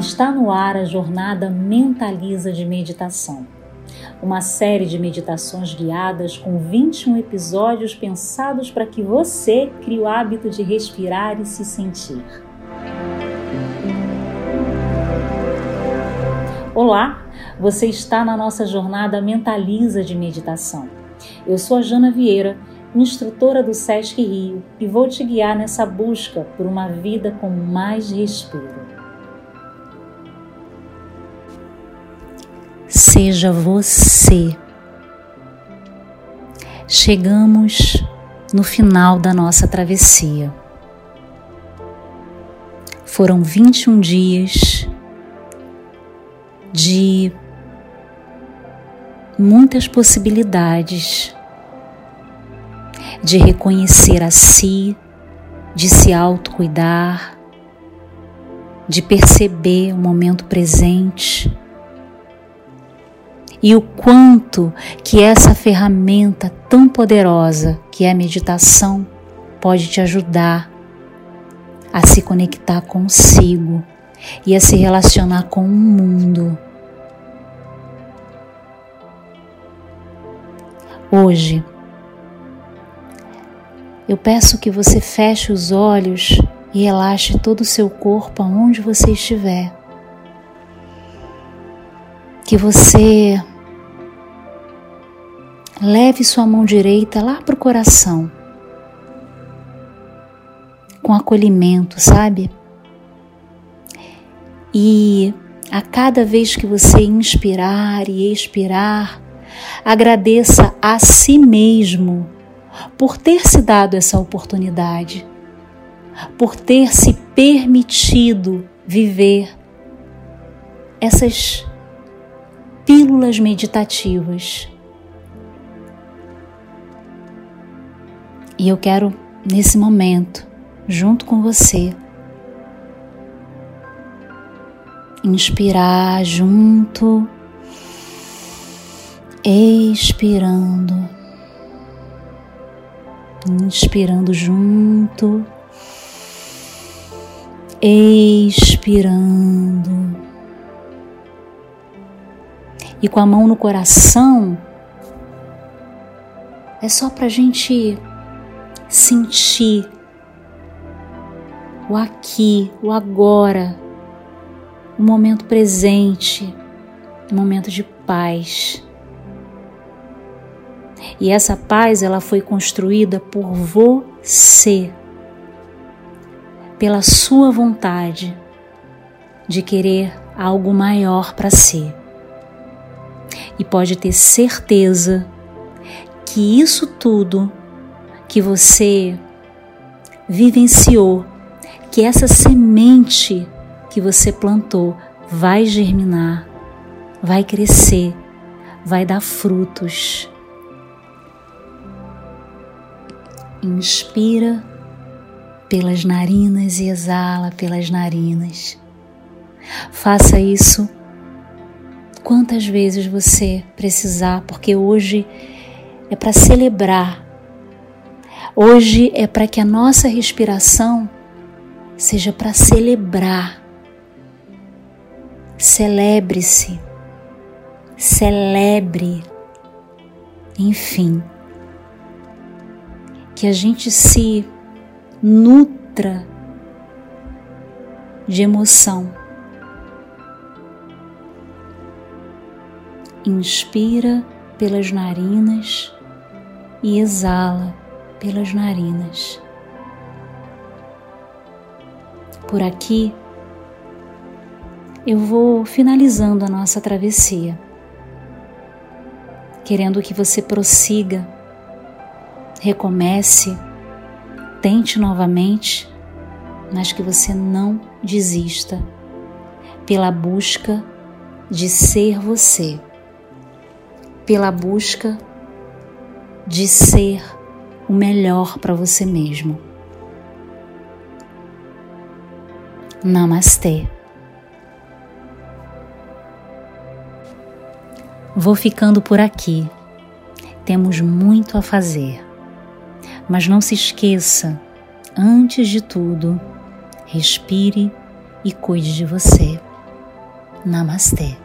Está no ar a jornada Mentaliza de Meditação, uma série de meditações guiadas com 21 episódios pensados para que você crie o hábito de respirar e se sentir. Olá, você está na nossa jornada Mentaliza de Meditação. Eu sou a Jana Vieira, instrutora do SESC Rio, e vou te guiar nessa busca por uma vida com mais respiro. Seja você. Chegamos no final da nossa travessia. Foram 21 dias de muitas possibilidades de reconhecer a si, de se autocuidar, de perceber o momento presente e o quanto que essa ferramenta tão poderosa que é a meditação pode te ajudar a se conectar consigo e a se relacionar com o mundo. Hoje, eu peço que você feche os olhos e relaxe todo o seu corpo aonde você estiver. Que você leve sua mão direita lá para o coração, com acolhimento, sabe? E a cada vez que você inspirar e expirar, agradeça a si mesmo por ter se dado essa oportunidade, por ter se permitido viver essas pílulas meditativas. E eu quero, nesse momento, junto com você, inspirar junto, expirando, inspirando junto, expirando. E com a mão no coração, é só para a gente sentir o aqui, o agora o momento presente, um momento de paz. E essa paz ela foi construída por você, pela sua vontade de querer algo maior para si. E pode ter certeza que isso tudo que você vivenciou, que essa semente que você plantou vai germinar, vai crescer, vai dar frutos. Inspira pelas narinas e exala pelas narinas. Faça isso quantas vezes você precisar, porque hoje é para celebrar. Hoje é para que a nossa respiração seja para celebrar. Celebre-se, celebre, enfim, que a gente se nutra de emoção. Inspira pelas narinas e exala pelas narinas. Por aqui eu vou finalizando a nossa travessia, querendo que você prossiga, recomece, tente novamente, mas que você não desista pela busca de ser você, pela busca de ser o melhor para você mesmo. Namastê. Vou ficando por aqui. Temos muito a fazer. Mas não se esqueça, antes de tudo, respire e cuide de você. Namastê.